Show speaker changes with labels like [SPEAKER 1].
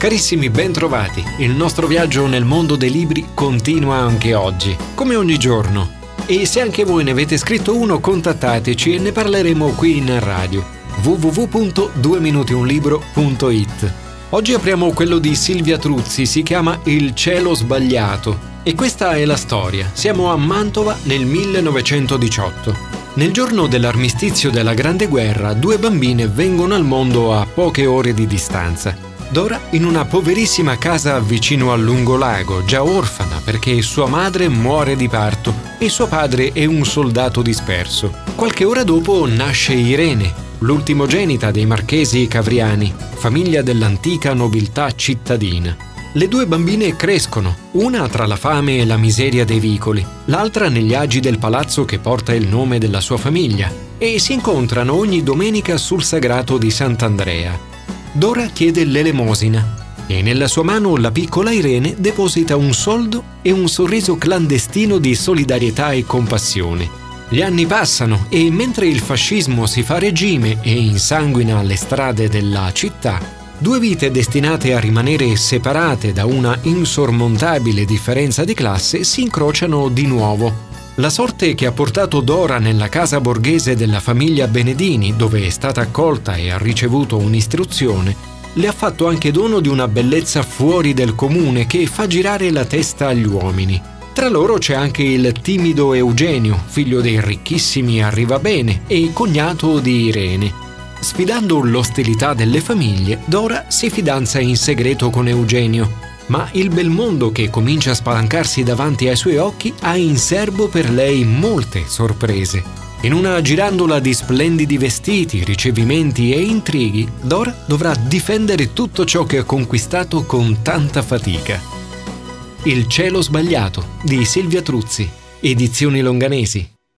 [SPEAKER 1] Carissimi, bentrovati. Il nostro viaggio nel mondo dei libri continua anche oggi, come ogni giorno. E se anche voi ne avete scritto uno, contattateci e ne parleremo qui in radio. www.dueminutiunlibro.it Oggi apriamo quello di Silvia Truzzi, si chiama Il cielo sbagliato. E questa è la storia. Siamo a Mantova nel 1918. Nel giorno dell'armistizio della Grande Guerra, due bambine vengono al mondo a poche ore di distanza. Dora in una poverissima casa vicino al lungolago, già orfana perché sua madre muore di parto e suo padre è un soldato disperso. Qualche ora dopo nasce Irene, l'ultimogenita dei marchesi cavriani, famiglia dell'antica nobiltà cittadina. Le due bambine crescono, una tra la fame e la miseria dei vicoli, l'altra negli agi del palazzo che porta il nome della sua famiglia, e si incontrano ogni domenica sul sagrato di Sant'Andrea. Dora chiede l'elemosina e nella sua mano la piccola Irene deposita un soldo e un sorriso clandestino di solidarietà e compassione. Gli anni passano e mentre il fascismo si fa regime e insanguina le strade della città, due vite destinate a rimanere separate da una insormontabile differenza di classe si incrociano di nuovo. La sorte che ha portato Dora nella casa borghese della famiglia Benedini, dove è stata accolta e ha ricevuto un'istruzione, le ha fatto anche dono di una bellezza fuori del comune che fa girare la testa agli uomini. Tra loro c'è anche il timido Eugenio, figlio dei ricchissimi Arrivabene e cognato di Irene. Sfidando l'ostilità delle famiglie, Dora si fidanza in segreto con Eugenio, ma il bel mondo che comincia a spalancarsi davanti ai suoi occhi ha in serbo per lei molte sorprese. In una girandola di splendidi vestiti, ricevimenti e intrighi, Dora dovrà difendere tutto ciò che ha conquistato con tanta fatica. Il cielo sbagliato di Silvia Truzzi, edizioni longanesi.